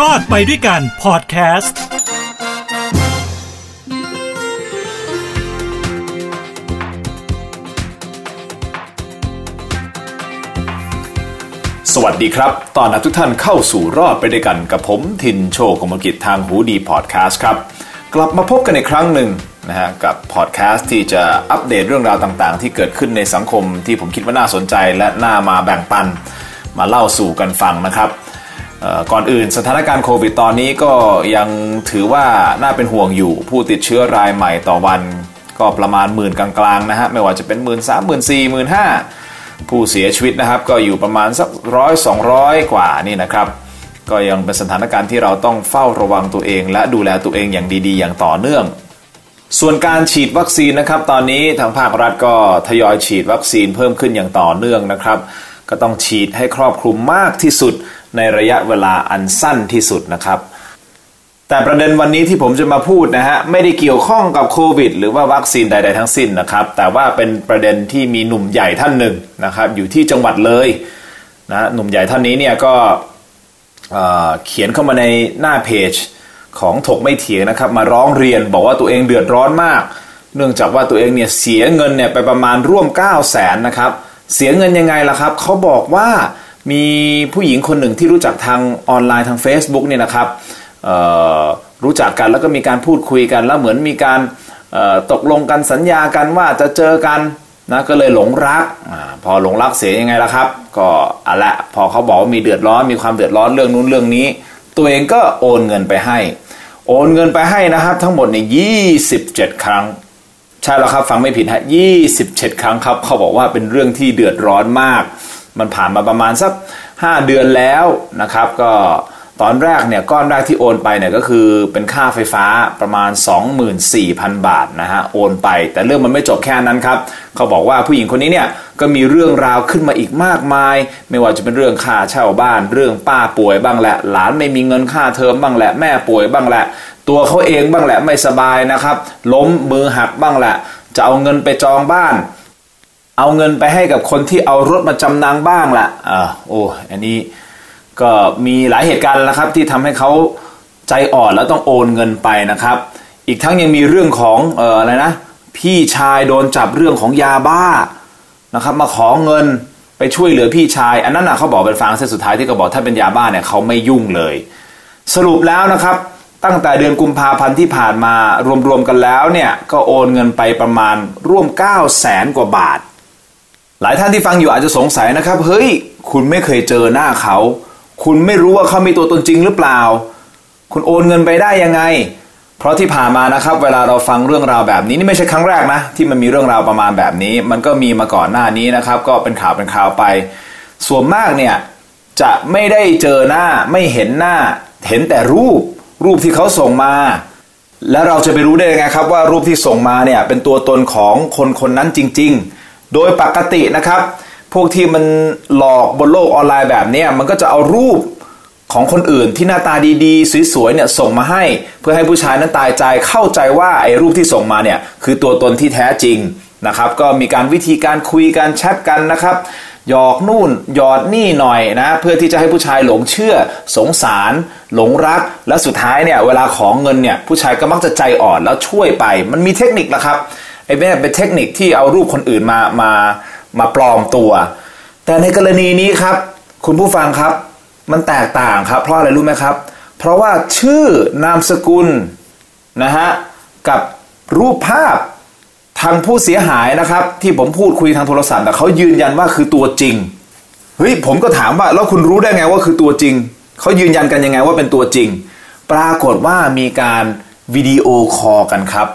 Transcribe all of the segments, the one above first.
รอดไปด้วยกันพอดแคสต์สวัสดีครับ ตอนรับทุกท่านเข้าสู่รอดไปด้วยกันกับผมทินโชคมกิจทางหูดีพอดแคสต์ครับ กลับมาพบกันในครั้งหนึ่งนะฮะกับพอดแคสต์ที่จะอัปเดตเรื่องราวต่างๆ ที่เกิดขึ้นในสังคมที่ผมคิดว่าน่าสนใจและน่ามาแบ่งปัน มาเล่าสู่กันฟังนะครับ ก่อนอื่นสถานการณ์โควิดตอนนี้ก็ยังถือว่าน่าเป็นห่วงอยู่ ผู้ติดเชื้อรายใหม่ต่อวัน ก็ประมาณหมื่นกลางๆนะฮะไม่ว่าจะเป็นหมื่นสามหมื่นสี่หมื่นห้าผู้เสียชีวิตนะครับก็อยู่ประมาณสักร้อยสองร้อยกว่านี่นะครับ ก็ยังเป็นสถานการณ์ที่เราต้องเฝ้าระวังตัวเอง และดูแลตัวเองอย่างดีๆ อย่างต่อเนื่อง ส่วนการฉีดวัคซีนนะครับ ตอนนี้ทางภาครัฐก็ทยอยฉีดวัคซีนเพิ่มขึ้นอย่างต่อเนื่องนะครับ ก็ต้องฉีดให้ครอบคลุมมากที่สุด ในระยะเวลาอันสั้นที่สุดนะครับ แต่ประเด็นวันนี้ที่ผมจะมาพูดนะฮะไม่ได้เกี่ยวข้องกับโควิด หรือว่าวัคซีนใด ๆ ทั้งสิ้นนะครับ แต่ว่าเป็นประเด็นที่มีหนุ่มใหญ่ท่านหนึ่งนะครับ อยู่ที่จังหวัดเลยนะหนุ่มใหญ่ท่านนี้เนี่ยก็เขียนเข้ามาในหน้าเพจของถกไม่เถียงนะครับ มาร้องเรียนบอกว่าตัวเองเดือดร้อนมาก เนื่องจากว่าตัวเองเนี่ยเสียเงินเนี่ยไปประมาณร่วม 9 0 0แสนนะครับ เสียเงินยังไงล่ะครับเขาบอกว่า มีผู้หญิงคนหนึ่งที่รู้จักทางออนไลน์ทาง Facebook เนี่ยนะครับรู้จักกันแล้วก็มีการพูดคุยกันแล้วเหมือนมีการตกลงกันสัญญากันว่าจะเจอกันนะก็เลยหลงรักอพอหลงรักเสียยังไงล่ะครับ ก็อะละพอเขาบอกว่ามีเดือดร้อนมีความเดือดร้อนเรื่องนู้นเรื่องนี้ ตัวเองก็โอนเงินไปให้ โอนเงินไปให้นะครับทั้งหมดในยี่สิบเจ็ดครั้ง ใช่แล้วครับฟังไม่ผิดฮะยี่สิบเจ็ดครั้งครับ เขาบอกว่าเป็นเรื่องที่เดือดร้อนมาก มันผ่านมาประมาณสัก 5 เดือนแล้วนะครับ ก็ตอนแรกเนี่ยก้อนแรกที่โอนไปเนี่ยก็คือเป็นค่าไฟฟ้าประมาณ 24,000 บาทนะฮะโอนไป แต่เรื่องมันไม่จบแค่นั้นครับเขาบอกว่าผู้หญิงคนนี้เนี่ยก็มีเรื่องราวขึ้นมาอีกมากมาย ไม่ว่าจะเป็นเรื่องค่าเช่าบ้าน เรื่องป้าป่วยบ้างแหละ หลานไม่มีเงินค่าเทอมบ้างแหละแม่ป่วยบ้างแหละ ตัวเขาเองบ้างแหละไม่สบายนะครับ ล้มมือหักบ้างแหละ จะเอาเงินไปจองบ้าน เอาเงินไปให้กับคนที่เอารถมาจำนางบ้างละอ่าโอ้อันนี้ก็มีหลายเหตุการณ์แล้วครับที่ทำให้เขาใจอ่อนแล้วต้องโอนเงินไปนะครับ อีกทั้งยังมีเรื่องของเอ่ออะไรนะ พี่ชายโดนจับเรื่องของยาบ้านะครับมาขอเงินไปช่วยเหลือพี่ชาย อันนั้นนะเขาบอกเป็นฟังเส้นสุดท้ายที่เขาบอกถ้าเป็นยาบ้าเนี่ยเขาไม่ยุ่งเลย สรุปแล้วนะครับ ตั้งแต่เดือนกุมภาพันธ์ที่ผ่านมารวมๆกันแล้วเนี่ยก็โอนเงินไปประมาณร่วม 9 0 0แสนกว่าบาท หลายท่านที่ฟังอยู่อาจจะสงสัยนะครับ เฮ้ย คุณไม่เคยเจอหน้าเขา คุณไม่รู้ว่าเขามีตัวตนจริงหรือเปล่า คุณโอนเงินไปได้ยังไง เพราะที่ผ่านมานะครับ เวลาเราฟังเรื่องราวแบบนี้นี่ไม่ใช่ครั้งแรกนะ ที่มันมีเรื่องราวประมาณแบบนี้ มันก็มีมาก่อนหน้านี้นะครับ ก็เป็นข่าวเป็นข่าวไป ส่วนมากเนี่ยจะไม่ได้เจอหน้าไม่เห็นหน้า เห็นแต่รูป รูปที่เขาส่งมา แล้วเราจะไปรู้ได้ยังไงครับว่ารูปที่ส่งมาเนี่ยเป็นตัวตนของคนคนนั้นจริง ๆ โดยปกตินะครับ พวกที่มันหลอกบนโลกออนไลน์แบบนี้มันก็จะเอารูปของคนอื่นที่หน้าตาดีๆ สวยๆเนี่ยส่งมาให้ เพื่อให้ผู้ชายนั้นตายใจเข้าใจว่าไอ้รูปที่ส่งมาเนี่ยคือตัวตนที่แท้จริงนะครับ ก็มีการวิธีการคุยการแชทกันนะครับหยอกนู่นหยอดนี่หน่อยนะ เพื่อที่จะให้ผู้ชายหลงเชื่อ สงสาร หลงรัก และสุดท้ายเนี่ยเวลาของเงินเนี่ยผู้ชายก็มักจะใจอ่อนแล้วช่วยไป มันมีเทคนิคละครับ ไอ้แม่เป็นเทคนิคที่เอารูปคนอื่นมามามาปลอมตัว แต่ในกรณีนี้ครับ คุณผู้ฟังครับ มันแตกต่างครับ เพราะอะไรรู้ไหมครับ เพราะว่าชื่อนามสกุลนะฮะกับรูปภาพทางผู้เสียหายนะครับ ที่ผมพูดคุยทางโทรศัพท์แต่เขายืนยันว่าคือตัวจริงเฮ้ยผมก็ถามว่าแล้วคุณรู้ได้ไงว่าคือตัวจริงเขายืนยันกันยังไงว่าเป็นตัวจริง ปรากฏว่ามีการ video call กันครับ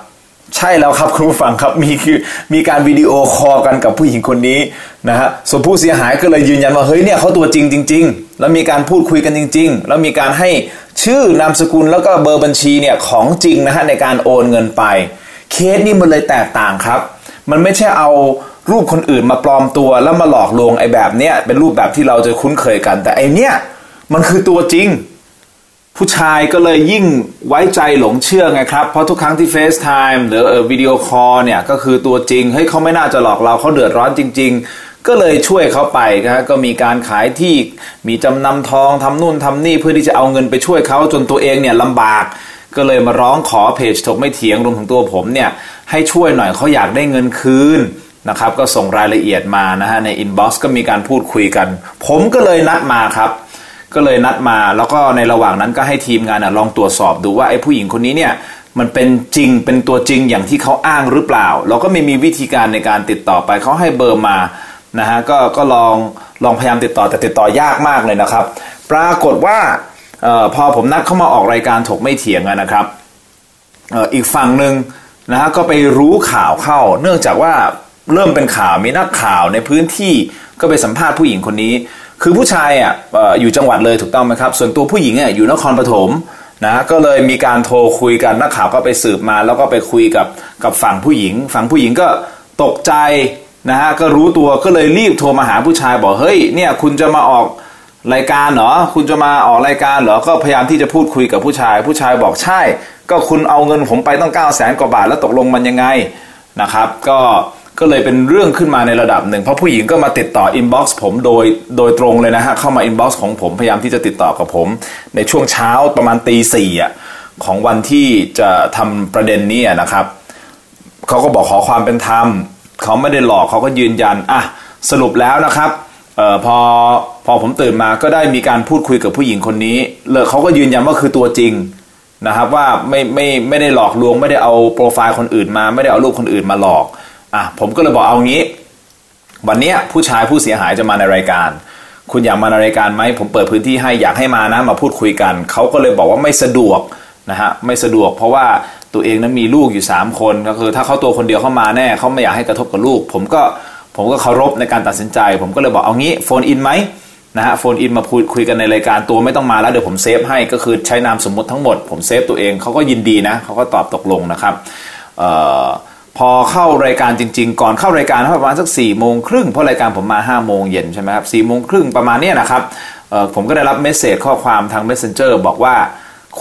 ใช่แล้วครับคุณผู้ฟังครับมีคือมีการ video call กันกับผู้หญิงคนนี้นะฮะส่วนผู้เสียหายก็เลยยืนยันว่าเฮ้ยเนี่ยเขาตัวจริงจริง ๆ แล้วมีการพูดคุยกันจริง ๆ แล้วมีการให้ชื่อนามสกุลแล้วก็เบอร์บัญชีเนี่ยของจริงนะฮะในการโอนเงินไป เคสนี้มันเลยแตกต่างครับ มันไม่ใช่เอารูปคนอื่นมาปลอมตัวแล้วมาหลอกลวงไอ้แบบเนี้ยเป็นรูปแบบที่เราจะคุ้นเคยกัน แต่ไอเนี้ยมันคือตัวจริง ผู้ชายก็เลยยิ่งไว้ใจหลงเชื่อไงครับ เพราะทุกครั้งที่ FaceTime หรือวิดีโอคอลเนี่ยก็คือตัวจริงเฮ้ยเขาไม่น่าจะหลอกเราเขาเดือดร้อนจริง ๆ ก็เลยช่วยเขาไปนะก็มีการขายที่มีจำนำทองทำนู่นทำนี่เพื่อที่จะเอาเงินไปช่วยเขาจนตัวเองเนี่ยลำบาก ก็เลยมาร้องขอเพจถกไม่เถียงรวมถึงตัวผมเนี่ยให้ช่วยหน่อยเขาอยากได้เงินคืนนะครับก็ส่งรายละเอียดมานะฮะในอินบ็อกซ์ก็มีการพูดคุยกัน ผมก็เลยนัดมาครับ ก็เลยนัดมาแล้วก็ในระหว่างนั้นก็ให้ทีมงานลองตรวจสอบดูว่าไอ้ผู้หญิงคนนี้เนี่ยมันเป็นจริงเป็นตัวจริงอย่างที่เขาอ้างหรือเปล่า เราก็ไม่มีวิธีการในการติดต่อไปเขาให้เบอร์มานะฮะก็ก็ลองลองพยายามติดต่อแต่ติดต่อยากมากเลยนะครับ ปรากฏว่าออพอผมนัดเข้ามาออกรายการถกไม่เถียงนะครับอออีกฝั่งหนึ่งนะฮะก็ไปรู้ข่าวเข้า เนื่องจากว่าเริ่มเป็นข่าวมีนักข่าวในพื้นที่ก็ไปสัมภาษณ์ผู้หญิงคนนี้ คือผู้ชายอะอยู่จังหวัดเลยถูกต้องไหมครับ ส่วนตัวผู้หญิงอะอยู่นครปฐมนะก็เลยมีการโทรคุยกันนักข่าวก็ไปสืบมา แล้วก็ไปคุยกับกับฝั่งผู้หญิง ฝั่งผู้หญิงก็ตกใจนะฮะก็รู้ตัวก็เลยรีบโทรมาหาผู้ชายบอกเฮ้ยเนี่ยคุณจะมาออกรายการเหรอคุณจะมาออกรายการเหรอก็พยายามที่จะพูดคุยกับผู้ชาย ผู้ชายบอกใช่ ก็คุณเอาเงินผมไปต้อง9ก้าแสนกว่าบาทแล้วตกลงมันยังไงนะครับ ก็ ก็เลยเป็นเรื่องขึ้นมาในระดับหนึ่ง เพราะผู้หญิงก็มาติดต่อ inbox ผมโดยโดยตรงเลยนะฮะ เข้ามา inbox ของผมพยายามที่จะติดต่อกับผม ในช่วงเช้าประมาณตีสี่อะของวันที่จะทำประเด็นนี้นะครับ เขาก็บอกขอความเป็นธรรม เขาไม่ได้หลอกเขาก็ยืนยันอะสรุปแล้วนะครับเอ่อพอพอผมตื่นมาก็ได้มีการพูดคุยกับผู้หญิงคนนี้เลยเขาก็ยืนยันว่าคือตัวจริงนะครับว่าไม่ไม่ไม่ได้หลอกลวง ไม่ได้เอาโปรไฟล์คนอื่นมา ไม่ได้เอารูปคนอื่นมาหลอก อะผมก็เลยบอกเอางี้ วันนี้ผู้ชายผู้เสียหายจะมาในรายการ คุณอยากมาในรายการไหมผมเปิดพื้นที่ให้อยากให้มานะมาพูดคุยกันเขาก็เลยบอกว่าไม่สะดวกนะฮะไม่สะดวก เพราะว่าตัวเองนั้นมีลูกอยู่ 3 คนก็คือถ้าเขาตัวคนเดียวเข้ามาแน่เขาไม่อยากให้กระทบกับลูก ผมก็ผมก็เคารพในการตัดสินใจ ผมก็เลยบอกเอางี้ phone in ไหมนะฮะ phone in มาพูดคุยกันในรายการตัวไม่ต้องมาแล้วเดี๋ยวผม save ให้ก็คือใช้นามสมมติทั้งหมด ผม save ตัวเองเขาก็ยินดีนะเขาก็ตอบตกลงนะครับ พอเข้ารายการจริง ๆ ก่อนเข้ารายการประมาณสักสี่โมงครึ่งเพราะรายการผมมาห้าโมงเย็นใช่ไหมครับสี่โมงครึ่งประมาณนี้นะครับผมก็ได้รับเมสเซจข้อความทาง Messenger บอกว่า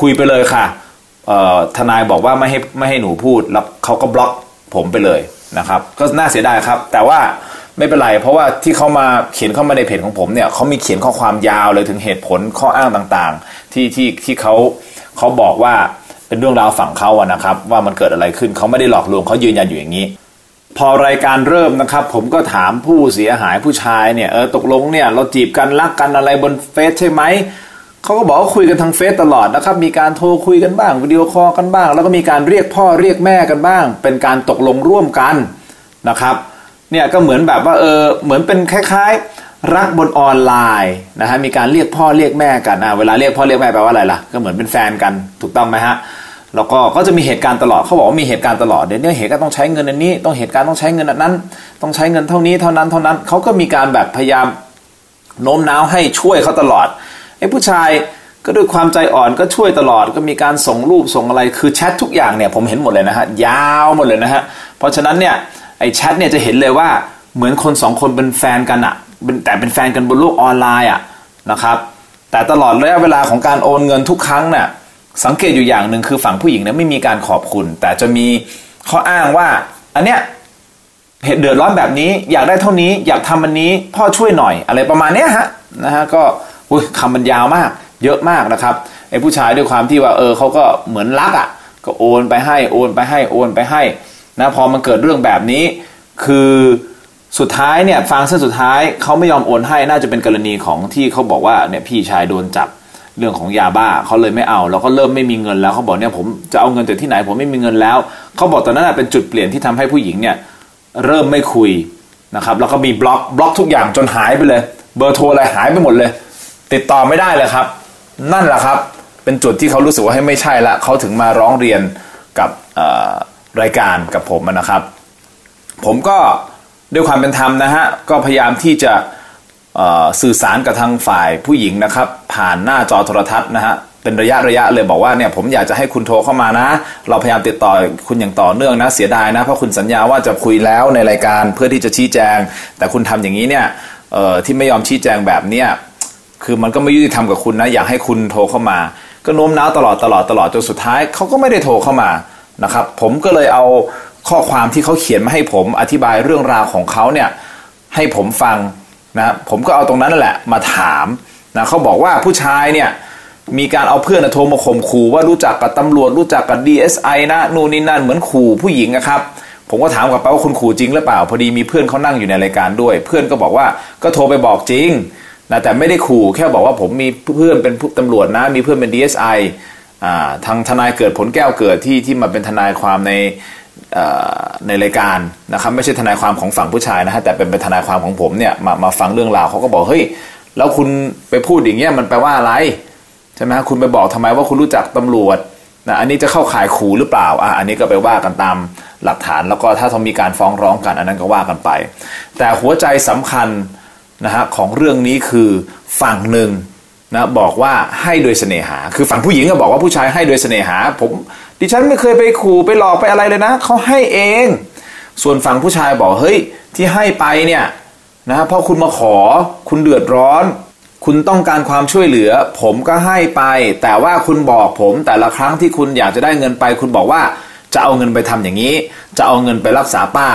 คุยไปเลยค่ะทนายบอกว่าไม่ให้ไม่ให้หนูพูดแล้วเขาก็บล็อกผมไปเลยนะครับก็น่าเสียดายครับ แต่ว่าไม่เป็นไรเพราะว่าที่เขามาเขียนเข้ามาในเพจของผมเนี่ยเขามีเขียนข้อความยาวเลยถึงเหตุผลข้ออ้างต่างๆ ที่ที่ที่เขาเขาบอกว่า เป็นเรื่องราวฝั่งเขาอะนะครับ ว่ามันเกิดอะไรขึ้นเขาไม่ได้หลอกลวงเขายืนยันอยู่อย่างนี้ พอรายการเริ่มนะครับ ผมก็ถามผู้เสียหายผู้ชายเนี่ยเออตกลงเนี่ยเราจีบกันรักกันอะไรบนเฟซใช่ไหมเขาก็บอกว่าคุยกันทางเฟซตลอดนะครับ มีการโทรคุยกันบ้าง video call กันบ้าง แล้วก็มีการเรียกพ่อเรียกแม่กันบ้าง เป็นการตกลงร่วมกันนะครับ เนี่ยก็เหมือนแบบว่าเออเหมือนเป็นคล้ายๆ รักบนออนไลน์นะฮะมีการเรียกพ่อเรียกแม่กันอะเวลาเรียกพ่อเรียกแม่แปลว่าอะไรล่ะ ก็เหมือนเป็นแฟนกันถูกต้องไหมฮะแล้วก็ก็จะมีเหตุการณ์ตลอดเขาบอกว่ามีเหตุการณ์ตลอดเดี๋ยวนี้เหตุการณ์ต้องใช้เงินอันนี้ ต้องเหตุการณ์ต้องใช้เงินอันนั้น ต้องใช้เงินเท่านี้เท่านั้นเท่านั้นเขาก็มีการแบบพยายามโน้มน้าวให้ช่วยเขาตลอดไอ้ผู้ชายก็ด้วยความใจอ่อนก็ช่วยตลอดก็มีการส่งรูปส่งอะไรคือแชททุกอย่างเนี่ยผมเห็นหมดเลยนะฮะยาวหมดเลยนะฮะเพราะฉะนั้นเนี่ยไอ้แชทเนี่ยจะเห็นเลยว่าเหมือนคนสองคนเป็นแฟนกันอะ แต่เป็นแฟนกันบนโลกออนไลน์อะนะครับ แต่ตลอดระยะเวลาของการโอนเงินทุกครั้งเนี่ยสังเกตอยู่อย่างหนึ่งคือฝั่งผู้หญิงเนี่ยไม่มีการขอบคุณ แต่จะมีข้ออ้างว่า อันเนี้ยเหตุเดือดร้อนแบบนี้อยากได้เท่านี้อยากทำอันนี้พ่อช่วยหน่อยอะไรประมาณเนี้ยฮะนะฮะก็อุ้ยคำมันยาวมาก เยอะมากนะครับไอ้ผู้ชายด้วยความที่ว่าเออเขาก็เหมือนรักอะ่ะ ก็โอนไปให้โอนไปให้โอนไปให้นะพอมันเกิดเรื่องแบบนี้ คือ สุดท้ายเนี่ยฟังเส้นสุดท้ายเขาไม่ยอมโอนให้น่าจะเป็นกรณีของที่เขาบอกว่าเนี่ยพี่ชายโดนจับเรื่องของยาบ้าเขาเลยไม่เอาแล้วก็เริ่มไม่มีเงินแล้วเขาบอกเนี่ยผมจะเอาเงินจากที่ไหนผมไม่มีเงินแล้วเขาบอกตอนนั้นเป็นจุดเปลี่ยนที่ทำให้ผู้หญิงเนี่ยเริ่มไม่คุยนะครับแล้วก็มีบล็อกบล็อกทุกอย่างจนหายไปเลย เบอร์โทรอะไรหายไปหมดเลย ติดต่อไม่ได้เลยครับ นั่นแหละครับเป็นจุดที่เขารู้สึกว่าให้ไม่ใช่ละเขาถึงมาร้องเรียนกับรายการกับผมนะครับ ผมก็ ด้วยความเป็นธรรมนะฮะก็พยายามที่จะสื่อสารกับทางฝ่ายผู้หญิงนะครับ ผ่านหน้าจอโทรทัศน์นะฮะเป็นระยะระยะเลยบอกว่าเนี่ยผมอยากจะให้คุณโทรเข้ามานะ เราพยายามติดต่อคุณอย่างต่อเนื่องนะเสียดายนะเพราะคุณสัญญาว่าจะคุยแล้วในรายการเพื่อที่จะชี้แจง แต่คุณทำอย่างนี้เนี่ยที่ไม่ยอมชี้แจงแบบเนี้ยคือมันก็ไม่ยุติธรรมกับคุณนะอยากให้คุณโทรเข้ามา ก็โน้มน้าวตลอดตลอดตลอดจนสุดท้ายเขาก็ไม่ได้โทรเข้ามานะครับ ผมก็เลยเอา ข้อความที่เขาเขียนมาให้ผมอธิบายเรื่องราวของเขาเนี่ยให้ผมฟังนะผมก็เอาตรงนั้นแหละมาถามนะเขาบอกว่าผู้ชายเนี่ยมีการเอาเพื่อนโทรมาข่มขู่ว่ารู้จักกับตำรวจรู้จักกับ DSI นะนู่นนี่นั่นเหมือนขู่ผู้หญิงนะครับผมก็ถามกลับไปว่าคุณขู่จริงหรือเปล่า พอดีมีเพื่อนเขานั่งอยู่ในรายการด้วย เพื่อนก็บอกว่าก็โทรไปบอกจริงนะแต่ไม่ได้ขู่แค่บอกว่าผมมีเพื่อนเป็นตำรวจนะ มีเพื่อนเป็น DSI อ่าทางทนายเกิดผลแก้วเกิดที่ที่มาเป็นทนายความใน ในรายการนะครับไม่ใช่ทนายความของฝั่งผู้ชายนะฮะแต่เป็นเป็นทนายความของผมเนี่ยมามาฟังเรื่องราวเขาก็บอกเฮ้ยแล้วคุณไปพูดอย่างเงี้ยมันแปลว่าอะไรใช่ไหมคุณไปบอกทำไมว่าคุณรู้จักตำรวจนะอันนี้จะเข้าข่ายขู่หรือเปล่าอะอันนี้ก็ไปว่ากันตามหลักฐานแล้วก็ถ้าต้องมีการฟ้องร้องกันอันนั้นก็ว่ากันไป แต่หัวใจสำคัญนะฮะของเรื่องนี้คือฝั่งหนึ่งนะบอกว่าให้โดยเสน่หา คือฝั่งผู้หญิงก็บอกว่าผู้ชายให้โดยเสน่หา ผม ดิฉันไม่เคยไปขู่ไปหลอกไปอะไรเลยนะเขาให้เอง ส่วนฝั่งผู้ชายบอกเฮ้ยที่ให้ไปเนี่ยนะเพราะคุณมาขอคุณเดือดร้อน คุณต้องการความช่วยเหลือ ผมก็ให้ไป แต่ว่าคุณบอกผมแต่ละครั้งที่คุณอยากจะได้เงินไป คุณบอกว่าจะเอาเงินไปทำอย่างนี้ จะเอาเงินไปรักษาป้า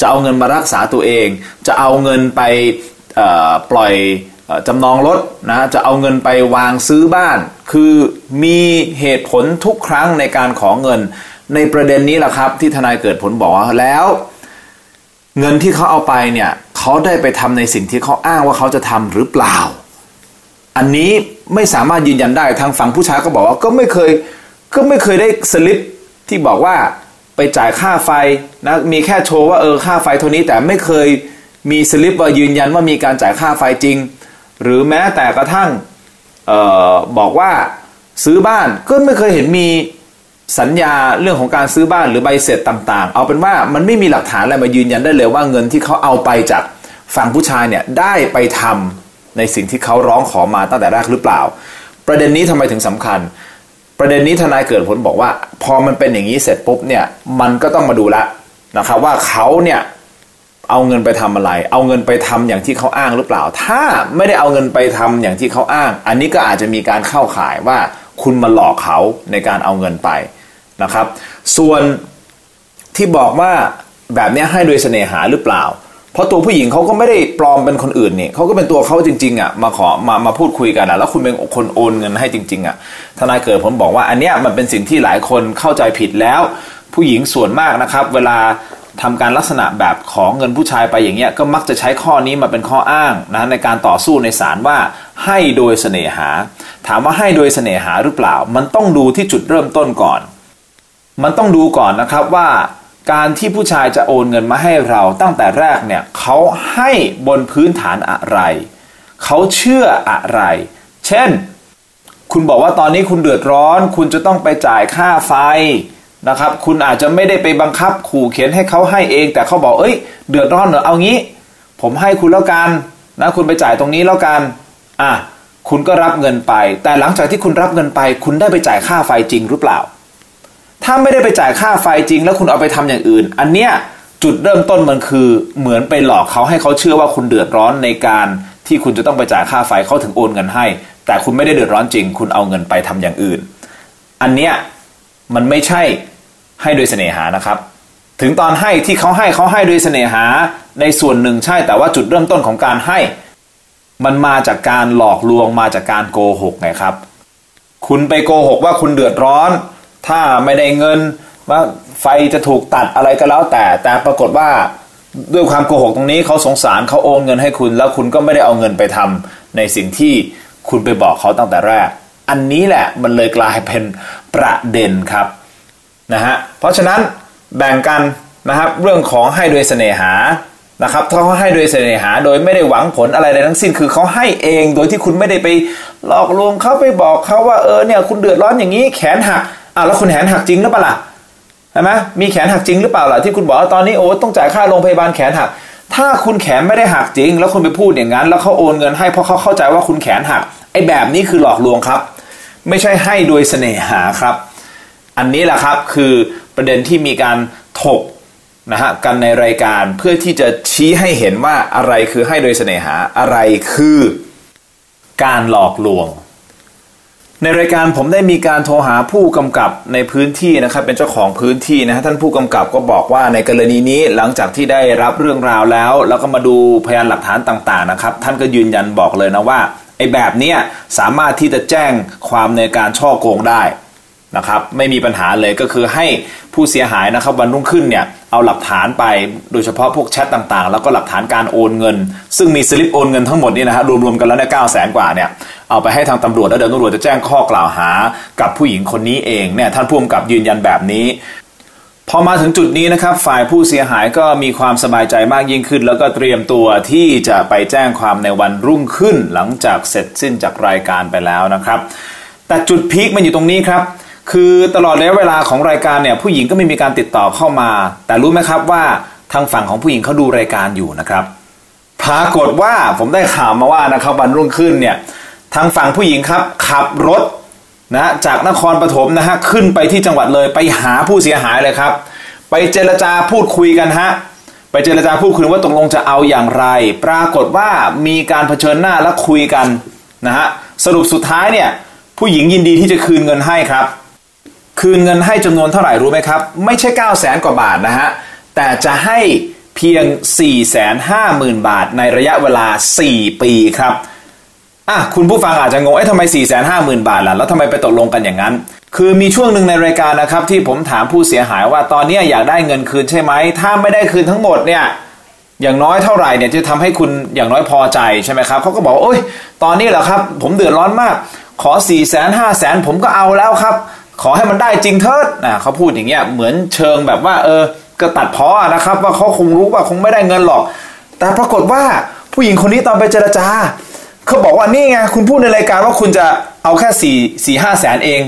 จะเอาเงินมารักษาตัวเอง จะเอาเงินไปปล่อย จำนองรถนะจะเอาเงินไปวางซื้อบ้าน คือมีเหตุผลทุกครั้งในการขอเงิน ในประเด็นนี้แหละครับที่ทนายเกิดผลบอกว่าแล้ว เงินที่เขาเอาไปเนี่ยเขาได้ไปทำในสิ่งที่เขาอ้างว่าเขาจะทำหรือเปล่า อันนี้ไม่สามารถยืนยันได้ทางฝั่งผู้ชายก็บอกว่าก็ไม่เคยก็ไม่เคยได้สลิปที่บอกว่าไปจ่ายค่าไฟนะมีแค่โชว์ว่าเออค่าไฟเท่านี้แต่ไม่เคยมีสลิปว่ายืนยันว่ามีการจ่ายค่าไฟจริง หรือแม้แต่กระทั่งออบอกว่าซื้อบ้านก็ไม่เคยเห็นมีสัญญาเรื่องของการซื้อบ้านหรือใบเสร็จต่างๆ เอาเป็นว่ามันไม่มีหลักฐานอะไรมายืนยันได้เลยว่าเงินที่เขาเอาไปจากฝั่งผู้ชายเนี่ยได้ไปทำในสิ่งที่เขาร้องขอมาตั้งแต่แรกหรือเปล่า ประเด็นนี้ทำไมถึงสำคัญ ประเด็นนี้ทนายเกิดผลบอกว่า พอมันเป็นอย่างนี้เสร็จปุ๊บเนี่ยมันก็ต้องมาดูละนะครับว่าเขาเนี่ย เอาเงินไปทำอะไร เอาเงินไปทำอย่างที่เขาอ้างหรือเปล่า ถ้าไม่ได้เอาเงินไปทำอย่างที่เขาอ้าง อันนี้ก็อาจจะมีการเข้าข่ายว่าคุณมาหลอกเขาในการเอาเงินไปนะครับ ส่วนที่บอกว่าแบบนี้ให้โดยเสน่หาหรือเปล่า เพราะตัวผู้หญิงเขาก็ไม่ได้ปลอมเป็นคนอื่นนี่เขาก็เป็นตัวเขาจริงๆอะมาขอมามาพูดคุยกันอะแล้วคุณเป็นคนโอนเงินให้จริง ๆอะทนายเกิดผมบอกว่าอันเนี้ยมันเป็นสิ่งที่หลายคนเข้าใจผิดแล้ว ผู้หญิงส่วนมากนะครับ เวลา ทำการลักษณะแบบของเงินผู้ชายไปอย่างเงี้ยก็มักจะใช้ข้อนี้มาเป็นข้ออ้างนะในการต่อสู้ในศาลว่าให้โดยเสน่หา ถามว่าให้โดยเสน่หาหรือเปล่า มันต้องดูที่จุดเริ่มต้นก่อน มันต้องดูก่อนนะครับว่าการที่ผู้ชายจะโอนเงินมาให้เราตั้งแต่แรกเนี่ยเขาให้บนพื้นฐานอะไร เขาเชื่ออะไร เช่น คุณบอกว่าตอนนี้คุณเดือดร้อน คุณจะต้องไปจ่ายค่าไฟ นะครับ คุณอาจจะไม่ได้ไปบังคับขู่เข็นให้เขาให้เอง แต่เขาบอกเอ้ย เดือดร้อนเหรอเอางี้ ผมให้คุณแล้วกันนะคุณไปจ่ายตรงนี้แล้วกันอะคุณก็รับเงินไป แต่หลังจากที่คุณรับเงินไป คุณได้ไปจ่ายค่าไฟจริงหรือเปล่า ถ้าไม่ได้ไปจ่ายค่าไฟจริง แล้วคุณเอาไปทำอย่างอื่น อันเนี้ยจุดเริ่มต้นมันคือเหมือนไปหลอกเขาให้เขาเชื่อว่าคุณเดือดร้อนในการที่คุณจะต้องไปจ่ายค่าไฟเขาถึงโอนเงินให้ แต่คุณไม่ได้เดือดร้อนจริง คุณเอาเงินไปทำอย่างอื่น อันเนี้ย มันไม่ใช่ให้โดยเสน่หานะครับ ถึงตอนให้ที่เขาให้เขาให้โดยเสน่หาในส่วนหนึ่งใช่ แต่ว่าจุดเริ่มต้นของการให้ มันมาจากการหลอกลวงมาจากการโกหกไงครับ คุณไปโกหกว่าคุณเดือดร้อน ถ้าไม่ได้เงินว่าไฟจะถูกตัดอะไรก็แล้วแต่ แต่ปรากฏว่าด้วยความโกหกตรงนี้เขาสงสารเขาโอนเงินให้คุณ แล้วคุณก็ไม่ได้เอาเงินไปทำในสิ่งที่คุณไปบอกเขาตั้งแต่แรก อันนี้แหละมันเลยกลายเป็นประเด็นครับนะฮะเพราะฉะนั้นแบ่งกันนะครับเรื่องของให้โดยเสน่หานะครับถ้าเขาให้โดยเสน่หาโดยไม่ได้หวังผลอะไรใดทั้งสิ้น คือเขาให้เองโดยที่คุณไม่ได้ไปหลอกลวงเขาไปบอกเขาว่าเออเนี่ยคุณเดือดร้อนอย่างนี้แขนหักอะแล้วคุณแขนหักจริงหรือเปล่าล่ะใช่ไหมมีแขนหักจริงหรือเปล่าล่ะที่คุณบอกว่าตอนนี้โอ้ต้องจ่ายค่าโรงพยาบาลแขนหัก ถ้าคุณแขนไม่ได้หักจริง แล้วคุณไปพูดอย่างนั้น แล้วเขาโอนเงินให้เพราะเขาเข้าใจว่าคุณแขนหักไอ้แบบนี้คือหลอกลวงครับ ไม่ใช่ให้โดยเสน่หาครับ อันนี้แหละครับคือประเด็นที่มีการถกนะฮะกันในรายการเพื่อที่จะชี้ให้เห็นว่าอะไรคือให้โดยเสน่หาอะไรคือ การหลอกลวง ในรายการผมได้มีการโทรหาผู้กำกับในพื้นที่นะครับ เป็นเจ้าของพื้นที่นะฮะท่านผู้กำกับก็บอกว่าในกรณีนี้หลังจากที่ได้รับเรื่องราวแล้ว แล้วก็มาดูพยานหลักฐานต่าง ๆนะครับ ท่านก็ยืนยันบอกเลยนะว่า ไอ้แบบเนี้ยสามารถที่จะแจ้งความในการช่อโกงได้นะครับไม่มีปัญหาเลยก็คือให้ผู้เสียหายนะครับวันรุ่งขึ้นเนี่ยเอาหลักฐานไปโดยเฉพาะพวกแชทต่างๆ แล้วก็หลักฐานการโอนเงิน ซึ่งมีสลิปโอนเงินทั้งหมดนี่นะฮะรวมๆกันแล้วเนี่ยเก้าแสนกว่าเนี่ยเอาไปให้ทางตำรวจแล้วเดี๋ยวตำรวจจะแจ้งข้อกล่าวหากับผู้หญิงคนนี้เองเนี่ยท่านผู้กำกับยืนยันแบบนี้ พอมาถึงจุดนี้นะครับ ฝ่ายผู้เสียหายก็มีความสบายใจมากยิ่งขึ้น แล้วก็เตรียมตัวที่จะไปแจ้งความในวันรุ่งขึ้น หลังจากเสร็จสิ้นจากรายการไปแล้วนะครับ แต่จุดพีคมันอยู่ตรงนี้ครับ คือตลอดระยะเวลาของรายการเนี่ยผู้หญิงก็ไม่มีการติดต่อเข้ามา แต่รู้ไหมครับว่าทางฝั่งของผู้หญิงเขาดูรายการอยู่นะครับปรากฏว่าผมได้ข่าวมาว่านะครับวันรุ่งขึ้นเนี่ยทางฝั่งผู้หญิงครับขับรถ นะจากนครปฐมนะฮะขึ้นไปที่จังหวัดเลยไปหาผู้เสียหายเลยครับ ไปเจรจาพูดคุยกันฮะไปเจรจาพูดคุยว่าตกลงจะเอาอย่างไร ปรากฏว่ามีการเผชิญหน้าและคุยกันนะฮะสรุปสุดท้ายเนี่ยผู้หญิงยินดีที่จะคืนเงินให้ครับ คืนเงินให้จำนวนเท่าไหร่รู้ไหมครับ ไม่ใช่ 9 0 0แสนกว่าบาทนะฮะแต่จะให้เพียง 4 5 0 0 0 0 บาทในระยะเวลา 4 ปีครับ อะคุณผู้ฟังอาจจะงงเอ๊ะทำไม 4 5 0 0 0 0 บาทล่ะ แล้วทำไมไปตกลงกันอย่างนั้น คือมีช่วงหนึ่งในรายการนะครับ ที่ผมถามผู้เสียหายว่าตอนนี้อยากได้เงินคืนใช่ไหม ถ้าไม่ได้คืนทั้งหมดเนี่ยอย่างน้อยเท่าไหร่เนี่ยจะทำให้คุณอย่างน้อยพอใจใช่ไหมครับเขาก็บอกโอ้ยตอนนี้เหรอครับ ผมเดือดร้อนมาก ขอ4ี่แสนห้าแสนผมก็เอาแล้วครับ ขอให้มันได้จริงเถิดนะเขาพูดอย่างเงี้ยเหมือนเชิงแบบว่าเออก็ตัดพ้อนะครับ ว่าเขาคงรู้ว่าคงไม่ได้เงินหรอก แต่ปรากฏว่าผู้หญิงคนนี้ตอนไปเจรจา เขาบอกว่านี่ไงคุณพูดในรายการว่าคุณจะเอาแค่สี่สี่ห้าแสนเอง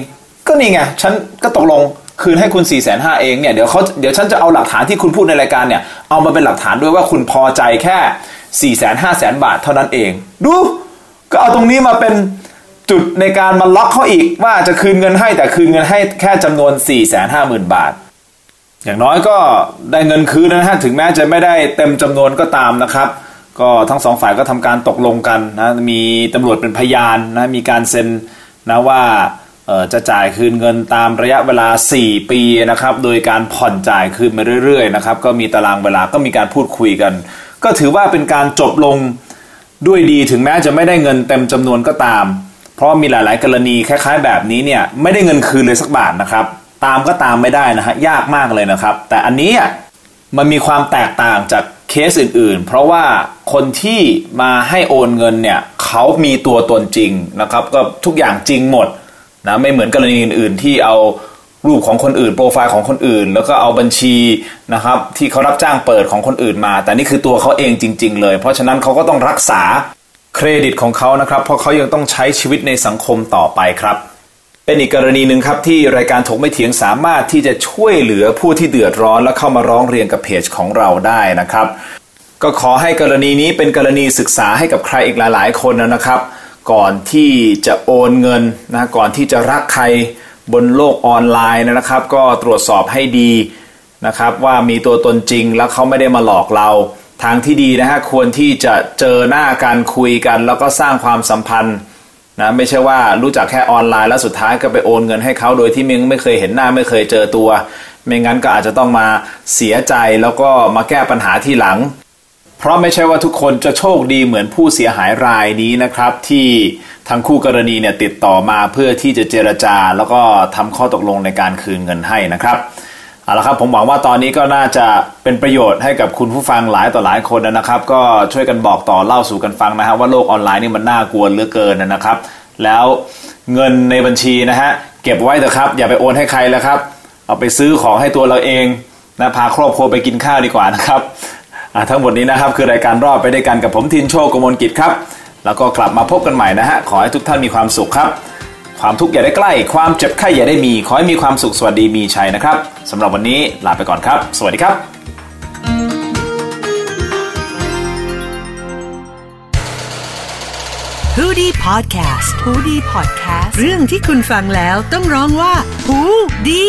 ก็นี่ไงฉันก็ตกลงคืนให้คุณ4ี่แสนห้าเองเนี่ยเดี๋ยวเขาเดี๋ยวฉันจะเอาหลักฐานที่คุณพูดในรายการเนี่ยเอามาเป็นหลักฐานด้วยว่าคุณพอใจแค่4ี่แสนห้าแสนบาทเท่านั้นเอง ดู ก็เอาตรงนี้มาเป็นจุดในการมาล็อกเขาอีกว่าจะคืนเงินให้แต่คืนเงินให้แค่จำนวน4ี่แสนห้าหมื่นบาท อย่างน้อยก็ได้เงินคืนนะฮะถึงแม้จะไม่ได้เต็มจำนวนก็ตามนะครับ ก็ทั้งสองฝ่ายก็ทำการตกลงกันนะมีตำรวจเป็นพยานนะมีการเซ็นนะว่าจะจ่ายคืนเงินตามระยะเวลา 4 ปีนะครับโดยการผ่อนจ่ายคืนมาเรื่อยๆนะครับก็มีตารางเวลาก็มีการพูดคุยกัน ก็ถือว่าเป็นการจบลงด้วยดีถึงแม้จะไม่ได้เงินเต็มจำนวนก็ตาม เพราะมีหลายๆ กรณีคล้ายๆ แบบนี้เนี่ยไม่ได้เงินคืนเลยสักบาทนะครับ ตามก็ตามไม่ได้นะฮะยากมากเลยนะครับ แต่อันนี้มันมีความแตกต่างจากเคสอื่นๆ เพราะว่า คนที่มาให้โอนเงินเนี่ยเขามีตัวตนจริงนะครับ ก็ทุกอย่างจริงหมดนะไม่เหมือนกรณีอื่น ๆ ที่เอารูปของคนอื่น โปรไฟล์ของคนอื่น แล้วก็เอาบัญชีนะครับ ที่เขารับจ้างเปิดของคนอื่นมา แต่นี่คือตัวเขาเองจริง ๆ เลย เพราะฉะนั้นเขาก็ต้องรักษาเครดิตของเขานะครับ เพราะเขายังต้องใช้ชีวิตในสังคมต่อไปครับ เป็นอีกกรณีหนึ่งครับที่รายการถกไม่เถียงสามารถที่จะช่วยเหลือผู้ที่เดือดร้อนและเข้ามาร้องเรียนกับเพจของเราได้นะครับ ก็ขอให้กรณีนี้เป็นกรณีศึกษาให้กับใครอีกหลาย ๆ คนนะครับ ก่อนที่จะโอนเงินนะก่อนที่จะรักใครบนโลกออนไลน์นะครับ ก็ตรวจสอบให้ดีนะครับว่ามีตัวตนจริงแล้วเขาไม่ได้มาหลอกเรา ทางที่ดีนะฮะควรที่จะเจอหน้าการคุยกัน แล้วก็สร้างความสัมพันธ์นะไม่ใช่ว่ารู้จักแค่ออนไลน์แล้วสุดท้ายก็ไปโอนเงินให้เขาโดยที่มึงไม่เคยเห็นหน้าไม่เคยเจอตัว ไม่งั้นก็อาจจะต้องมาเสียใจแล้วก็มาแก้ปัญหาที่หลัง เพราะไม่ใช่ว่าทุกคนจะโชคดีเหมือนผู้เสียหายรายนี้นะครับ ที่ทางคู่กรณีเนี่ยติดต่อมาเพื่อที่จะเจรจา แล้วก็ทำข้อตกลงในการคืนเงินให้นะครับเอาละครับผมหวังว่าตอนนี้ก็น่าจะเป็นประโยชน์ให้กับคุณผู้ฟังหลายต่อหลายคนนะครับ ก็ช่วยกันบอกต่อเล่าสู่กันฟังนะฮะว่าโลกออนไลน์นี่มันน่ากลัวเหลือเกินนะครับ แล้วเงินในบัญชีนะฮะเก็บไว้เถอะครับ อย่าไปโอนให้ใครแล้วครับ เอาไปซื้อของให้ตัวเราเองนะพาครอบครัวไปกินข้าวดีกว่านะครับ ทั้งหมดนี้นะครับคือรายการรอบไปด้วยกันกับผมทินโชคกมลกิจครับ แล้วก็กลับมาพบกันใหม่นะฮะขอให้ทุกท่านมีความสุขครับ ความทุกข์อย่าได้ใกล้ ความเจ็บไข้อย่าได้มี ขอให้มีความสุขสวัสดีมีชัยนะครับสำหรับวันนี้ลาไปก่อนครับ สวัสดีครับฮูดี้พอดแคสต์ฮูดี้พอดแคสต์เรื่องที่คุณฟังแล้วต้องร้องว่าฮูดี